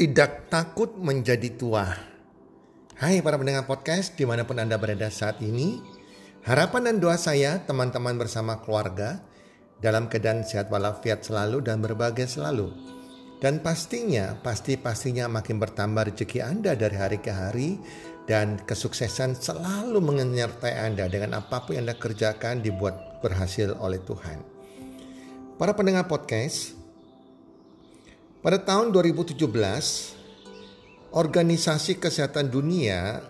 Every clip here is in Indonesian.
tidak takut menjadi tua. Hai para pendengar podcast di mana pun Anda berada saat ini. Harapan dan doa saya teman-teman bersama keluarga dalam keadaan sehat walafiat selalu dan berbahagia selalu. Dan pastinya, pasti-pastinya makin bertambah rezeki Anda dari hari ke hari dan kesuksesan selalu menyertai Anda dengan apa pun yang Anda kerjakan dibuat berhasil oleh Tuhan. Para pendengar podcast, pada tahun 2017, Organisasi Kesehatan Dunia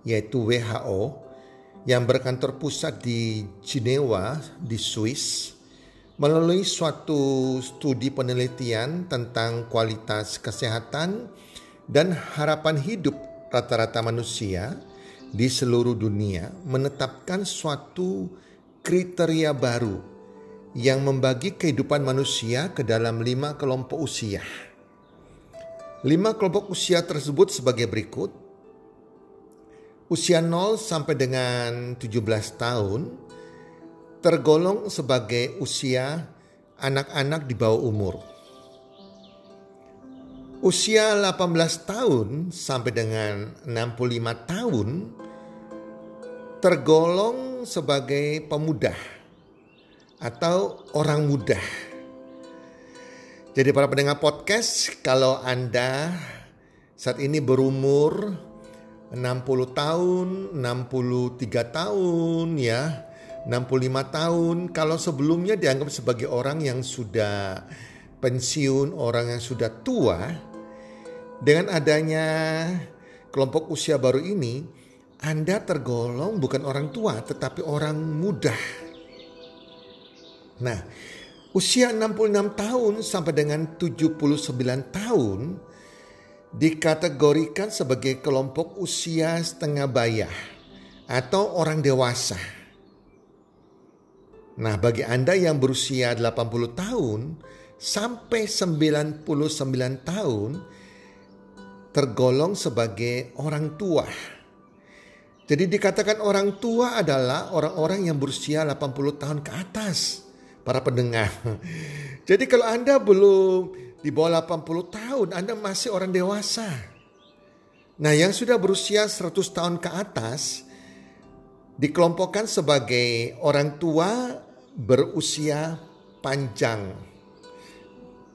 yaitu WHO yang berkantor pusat di Jenewa di Swiss melalui suatu studi penelitian tentang kualitas kesehatan dan harapan hidup rata-rata manusia di seluruh dunia menetapkan suatu kriteria baru yang membagi kehidupan manusia ke dalam lima kelompok usia. Lima kelompok usia tersebut sebagai berikut. Usia 0 sampai dengan 17 tahun tergolong sebagai usia anak-anak di bawah umur. Usia 18 tahun sampai dengan 65 tahun tergolong sebagai pemuda atau orang muda. Jadi para pendengar podcast, kalau Anda saat ini berumur 60 tahun, 63 tahun ya, 65 tahun, kalau sebelumnya dianggap sebagai orang yang sudah pensiun, orang yang sudah tua, dengan adanya kelompok usia baru ini, Anda tergolong bukan orang tua tetapi orang muda Nah, usia 66 tahun sampai dengan 79 tahun dikategorikan sebagai kelompok usia setengah bayah atau orang dewasa. Nah, bagi Anda yang berusia 80 tahun sampai 99 tahun tergolong sebagai orang tua. Jadi dikatakan orang tua adalah orang-orang yang berusia 80 tahun ke atas para pendengar. Jadi kalau Anda belum di bawah 80 tahun, Anda masih orang dewasa. Nah yang sudah berusia 100 tahun ke atas, dikelompokkan sebagai orang tua berusia panjang.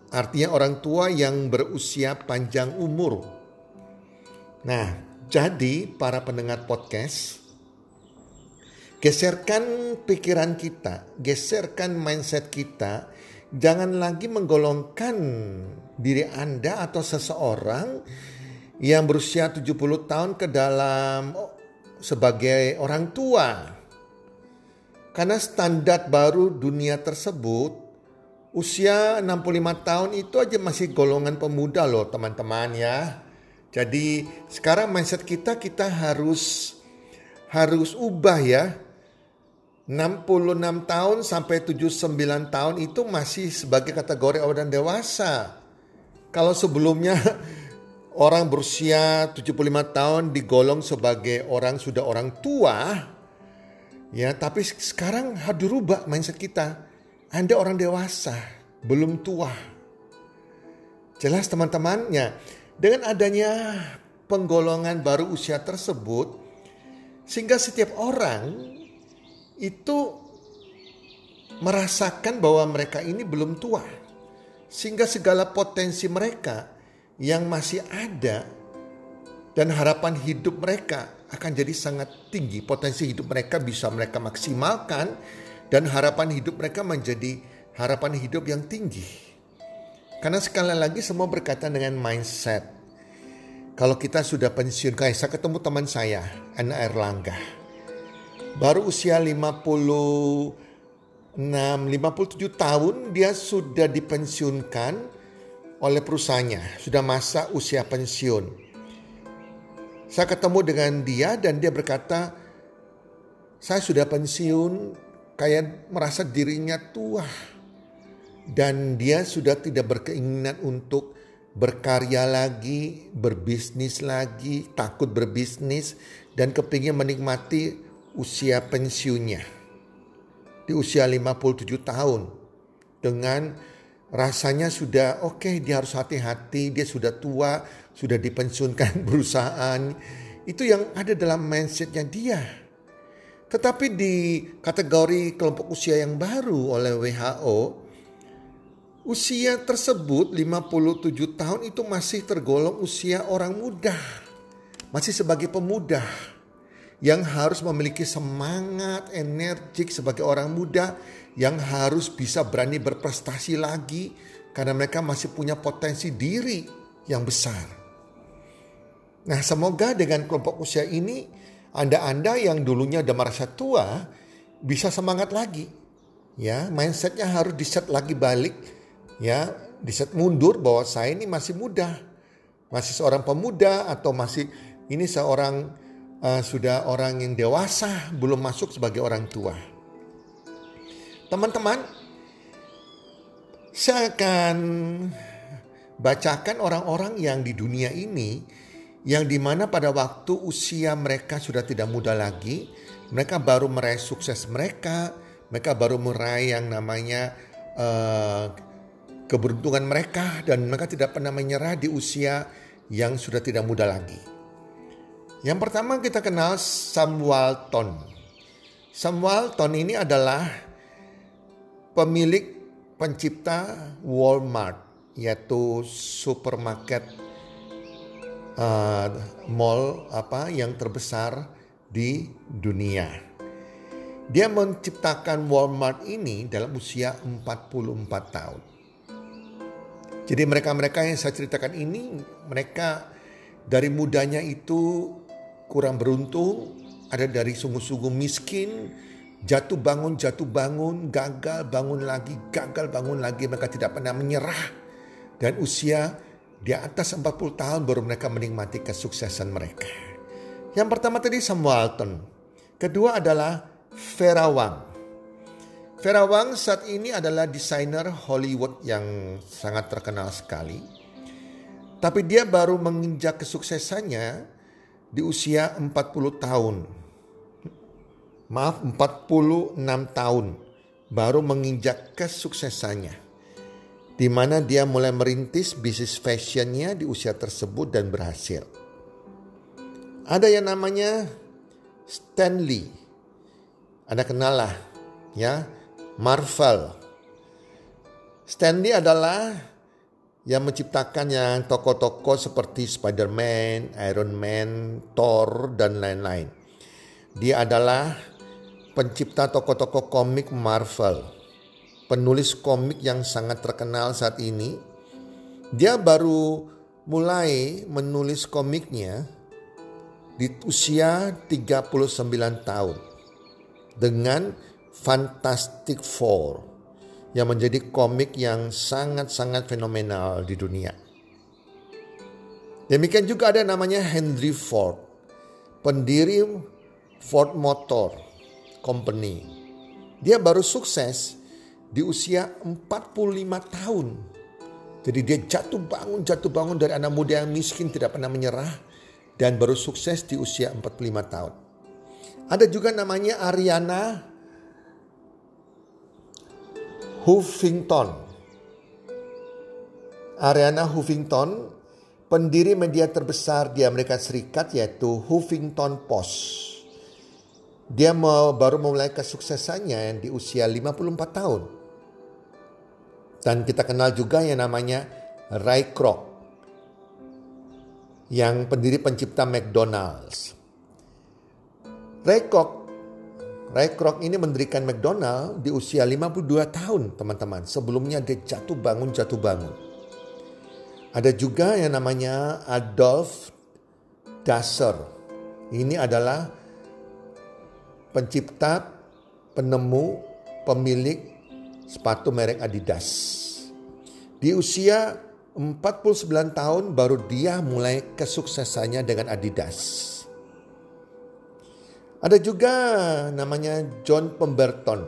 Artinya orang tua yang berusia panjang umur. Nah, jadi para pendengar podcast, Geserkan pikiran kita, geserkan mindset kita. Jangan lagi menggolongkan diri Anda atau seseorang yang berusia 70 tahun ke dalam oh, sebagai orang tua. Karena standar baru dunia tersebut usia 65 tahun itu aja masih golongan pemuda loh teman-teman ya. Jadi sekarang mindset kita kita harus harus ubah ya 66 tahun sampai 79 tahun itu masih sebagai kategori orang dewasa. Kalau sebelumnya orang berusia 75 tahun digolong sebagai orang sudah orang tua, ya tapi sekarang harus dirubah mindset kita. Anda orang dewasa, belum tua. Jelas teman-temannya, dengan adanya penggolongan baru usia tersebut, sehingga setiap orang itu merasakan bahwa mereka ini belum tua. Sehingga segala potensi mereka yang masih ada dan harapan hidup mereka akan jadi sangat tinggi. Potensi hidup mereka bisa mereka maksimalkan dan harapan hidup mereka menjadi harapan hidup yang tinggi. Karena sekali lagi semua berkaitan dengan mindset. Kalau kita sudah pensiun, kayak saya ketemu teman saya, Ana Erlangga baru usia 56 57 tahun dia sudah dipensiunkan oleh perusahaannya, sudah masa usia pensiun. Saya ketemu dengan dia dan dia berkata, "Saya sudah pensiun, kayak merasa dirinya tua." Dan dia sudah tidak berkeinginan untuk berkarya lagi, berbisnis lagi, takut berbisnis dan kepingin menikmati usia pensiunnya di usia 57 tahun dengan rasanya sudah oke okay, dia harus hati-hati, dia sudah tua, sudah dipensiunkan perusahaan. Itu yang ada dalam mindsetnya dia. Tetapi di kategori kelompok usia yang baru oleh WHO, usia tersebut 57 tahun itu masih tergolong usia orang muda. Masih sebagai pemuda yang harus memiliki semangat, energik sebagai orang muda yang harus bisa berani berprestasi lagi karena mereka masih punya potensi diri yang besar. Nah, semoga dengan kelompok usia ini Anda-anda yang dulunya udah merasa tua bisa semangat lagi. Ya, mindsetnya harus diset lagi balik. Ya, diset mundur bahwa saya ini masih muda. Masih seorang pemuda atau masih ini seorang uh, sudah orang yang dewasa, belum masuk sebagai orang tua. Teman-teman, saya akan bacakan orang-orang yang di dunia ini yang di mana pada waktu usia mereka sudah tidak muda lagi, mereka baru meraih sukses mereka, mereka baru meraih yang namanya uh, keberuntungan mereka dan mereka tidak pernah menyerah di usia yang sudah tidak muda lagi. Yang pertama kita kenal Sam Walton. Sam Walton ini adalah pemilik pencipta Walmart yaitu supermarket uh, mall apa yang terbesar di dunia. Dia menciptakan Walmart ini dalam usia 44 tahun. Jadi mereka-mereka yang saya ceritakan ini mereka dari mudanya itu kurang beruntung, ada dari sungguh-sungguh miskin, Jatuh bangun, jatuh bangun, gagal bangun lagi, gagal bangun lagi. Mereka tidak pernah menyerah. Dan usia di atas 40 tahun baru mereka menikmati kesuksesan mereka. Yang pertama tadi Sam Walton. Kedua adalah Vera Wang. Vera Wang saat ini adalah desainer Hollywood yang sangat terkenal sekali. Tapi dia baru menginjak kesuksesannya di usia 40 tahun maaf 46 tahun baru menginjak kesuksesannya. Di mana dia mulai merintis bisnis fashionnya di usia tersebut dan berhasil. Ada yang namanya Stanley. Anda kenal lah ya, Marvel. Stanley adalah yang menciptakan yang tokoh-tokoh seperti Spider-Man, Iron Man, Thor, dan lain-lain. Dia adalah pencipta tokoh-tokoh komik Marvel, penulis komik yang sangat terkenal saat ini. Dia baru mulai menulis komiknya di usia 39 tahun dengan Fantastic Four yang menjadi komik yang sangat-sangat fenomenal di dunia. Demikian juga ada namanya Henry Ford, pendiri Ford Motor Company. Dia baru sukses di usia 45 tahun. Jadi dia jatuh bangun, jatuh bangun dari anak muda yang miskin tidak pernah menyerah dan baru sukses di usia 45 tahun. Ada juga namanya Ariana Huffington. Ariana Huffington pendiri media terbesar di Amerika Serikat yaitu Huffington Post. Dia mau baru memulai kesuksesannya di usia 54 tahun. Dan kita kenal juga yang namanya Ray Kroc. Yang pendiri pencipta McDonald's. Ray Kroc Ray Kroc ini mendirikan McDonald di usia 52 tahun teman-teman. Sebelumnya dia jatuh bangun, jatuh bangun. Ada juga yang namanya Adolf Dassler. Ini adalah pencipta, penemu, pemilik sepatu merek Adidas. Di usia 49 tahun baru dia mulai kesuksesannya dengan Adidas. Ada juga namanya John Pemberton.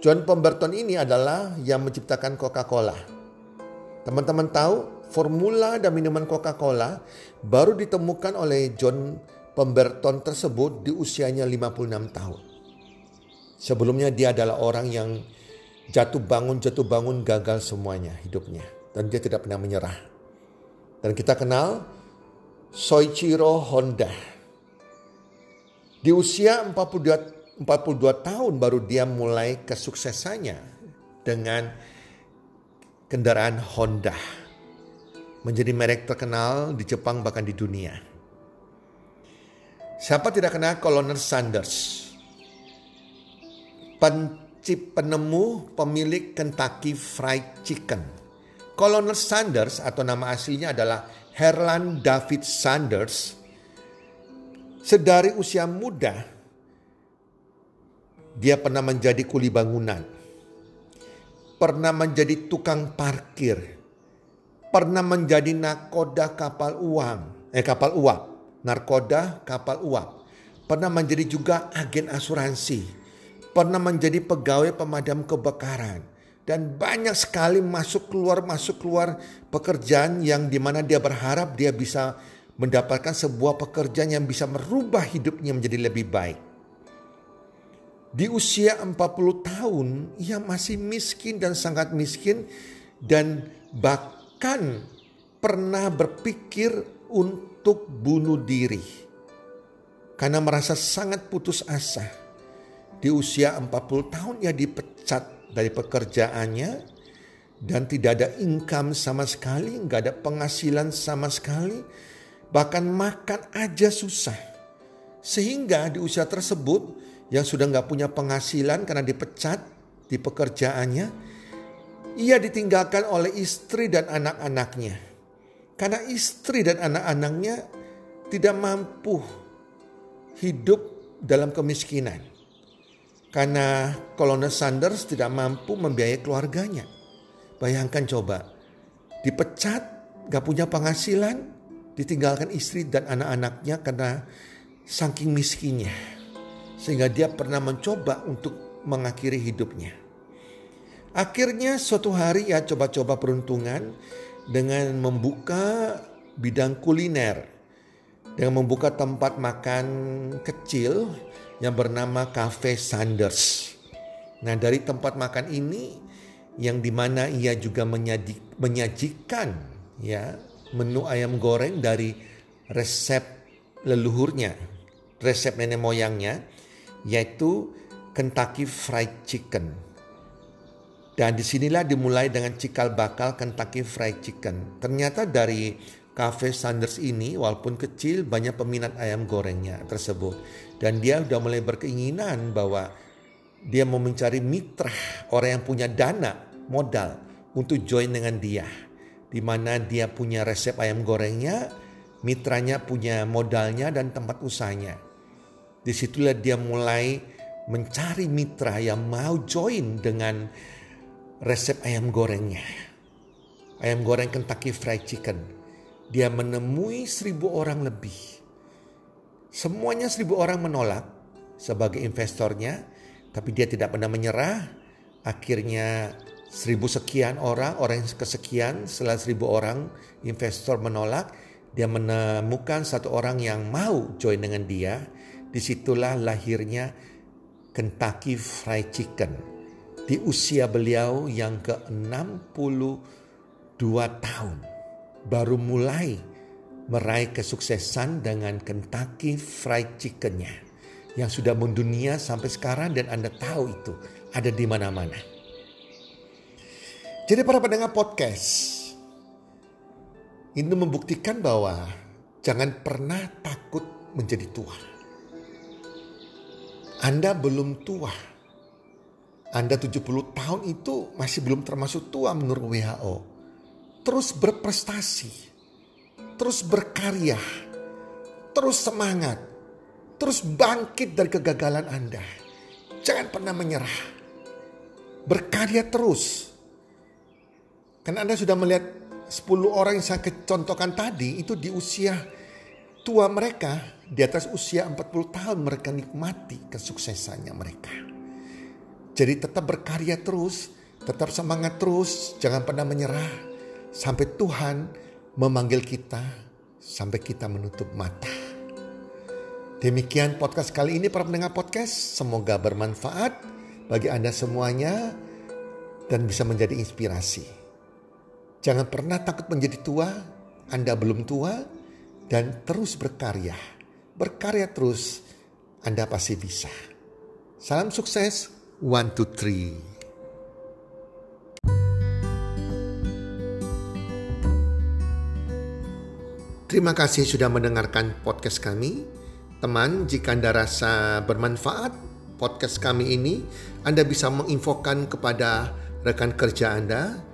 John Pemberton ini adalah yang menciptakan Coca-Cola. Teman-teman tahu formula dan minuman Coca-Cola baru ditemukan oleh John Pemberton tersebut di usianya 56 tahun. Sebelumnya dia adalah orang yang Jatuh bangun, jatuh bangun, gagal semuanya hidupnya. Dan dia tidak pernah menyerah. Dan kita kenal Soichiro Honda. Di usia 42, 42 tahun baru dia mulai kesuksesannya dengan kendaraan Honda. Menjadi merek terkenal di Jepang bahkan di dunia. Siapa tidak kenal Colonel Sanders? Pencip penemu pemilik Kentucky Fried Chicken. Colonel Sanders atau nama aslinya adalah Herland David Sanders. Sedari usia muda, dia pernah menjadi kuli bangunan. Pernah menjadi tukang parkir. Pernah menjadi nakoda kapal uang. Eh kapal uap narkoba, kapal uap. Pernah menjadi juga agen asuransi. Pernah menjadi pegawai pemadam kebakaran. Dan banyak sekali masuk keluar masuk keluar pekerjaan yang di mana dia berharap dia bisa mendapatkan sebuah pekerjaan yang bisa merubah hidupnya menjadi lebih baik. Di usia 40 tahun ia masih miskin dan sangat miskin dan bahkan pernah berpikir untuk bunuh diri karena merasa sangat putus asa. Di usia 40 tahun ia dipecat dari pekerjaannya dan tidak ada income sama sekali, nggak ada penghasilan sama sekali, bahkan makan aja susah. Sehingga di usia tersebut yang sudah nggak punya penghasilan karena dipecat di pekerjaannya, ia ditinggalkan oleh istri dan anak-anaknya karena istri dan anak-anaknya tidak mampu hidup dalam kemiskinan. Karena Kolonel Sanders tidak mampu membiayai keluarganya. Bayangkan coba, dipecat, gak punya penghasilan, ditinggalkan istri dan anak-anaknya karena saking miskinnya. Sehingga dia pernah mencoba untuk mengakhiri hidupnya. Akhirnya suatu hari ya coba-coba peruntungan dengan membuka bidang kuliner, dengan membuka tempat makan kecil yang bernama Cafe Sanders. Nah dari tempat makan ini yang di mana ia juga menyajikan ya menu ayam goreng dari resep leluhurnya, resep nenek moyangnya, yaitu Kentucky Fried Chicken. Dan di sinilah dimulai dengan cikal bakal Kentucky Fried Chicken. Ternyata dari Cafe Sanders ini walaupun kecil banyak peminat ayam gorengnya tersebut. Dan dia sudah mulai berkeinginan bahwa dia mau mencari mitra orang yang punya dana modal untuk join dengan dia. Di mana dia punya resep ayam gorengnya, mitranya punya modalnya dan tempat usahanya. Di situlah dia mulai mencari mitra yang mau join dengan resep ayam gorengnya. Ayam goreng Kentucky Fried Chicken. Dia menemui seribu orang lebih. Semuanya seribu orang menolak sebagai investornya. Tapi dia tidak pernah menyerah. Akhirnya seribu sekian orang, orang yang kesekian setelah seribu orang investor menolak. Dia menemukan satu orang yang mau join dengan dia. Di situlah lahirnya Kentucky Fried Chicken di usia beliau yang ke-62 tahun baru mulai meraih kesuksesan dengan Kentucky Fried Chickennya yang sudah mendunia sampai sekarang dan Anda tahu itu ada di mana-mana. Jadi para pendengar podcast ini membuktikan bahwa jangan pernah takut menjadi tua. Anda belum tua anda 70 tahun itu masih belum termasuk tua menurut WHO. Terus berprestasi, terus berkarya, terus semangat, terus bangkit dari kegagalan Anda. Jangan pernah menyerah. Berkarya terus. Karena Anda sudah melihat 10 orang yang saya contohkan tadi itu di usia tua mereka, di atas usia 40 tahun mereka nikmati kesuksesannya mereka. Jadi tetap berkarya terus, tetap semangat terus, jangan pernah menyerah. Sampai Tuhan memanggil kita, sampai kita menutup mata. Demikian podcast kali ini para pendengar podcast. Semoga bermanfaat bagi Anda semuanya. dan bisa menjadi inspirasi. Jangan pernah takut menjadi tua, Anda belum tua, dan terus berkarya. Berkarya terus, Anda pasti bisa. Salam sukses, one, two, three. Terima kasih sudah mendengarkan podcast kami. Teman, jika Anda rasa bermanfaat podcast kami ini, Anda bisa menginfokan kepada rekan kerja Anda,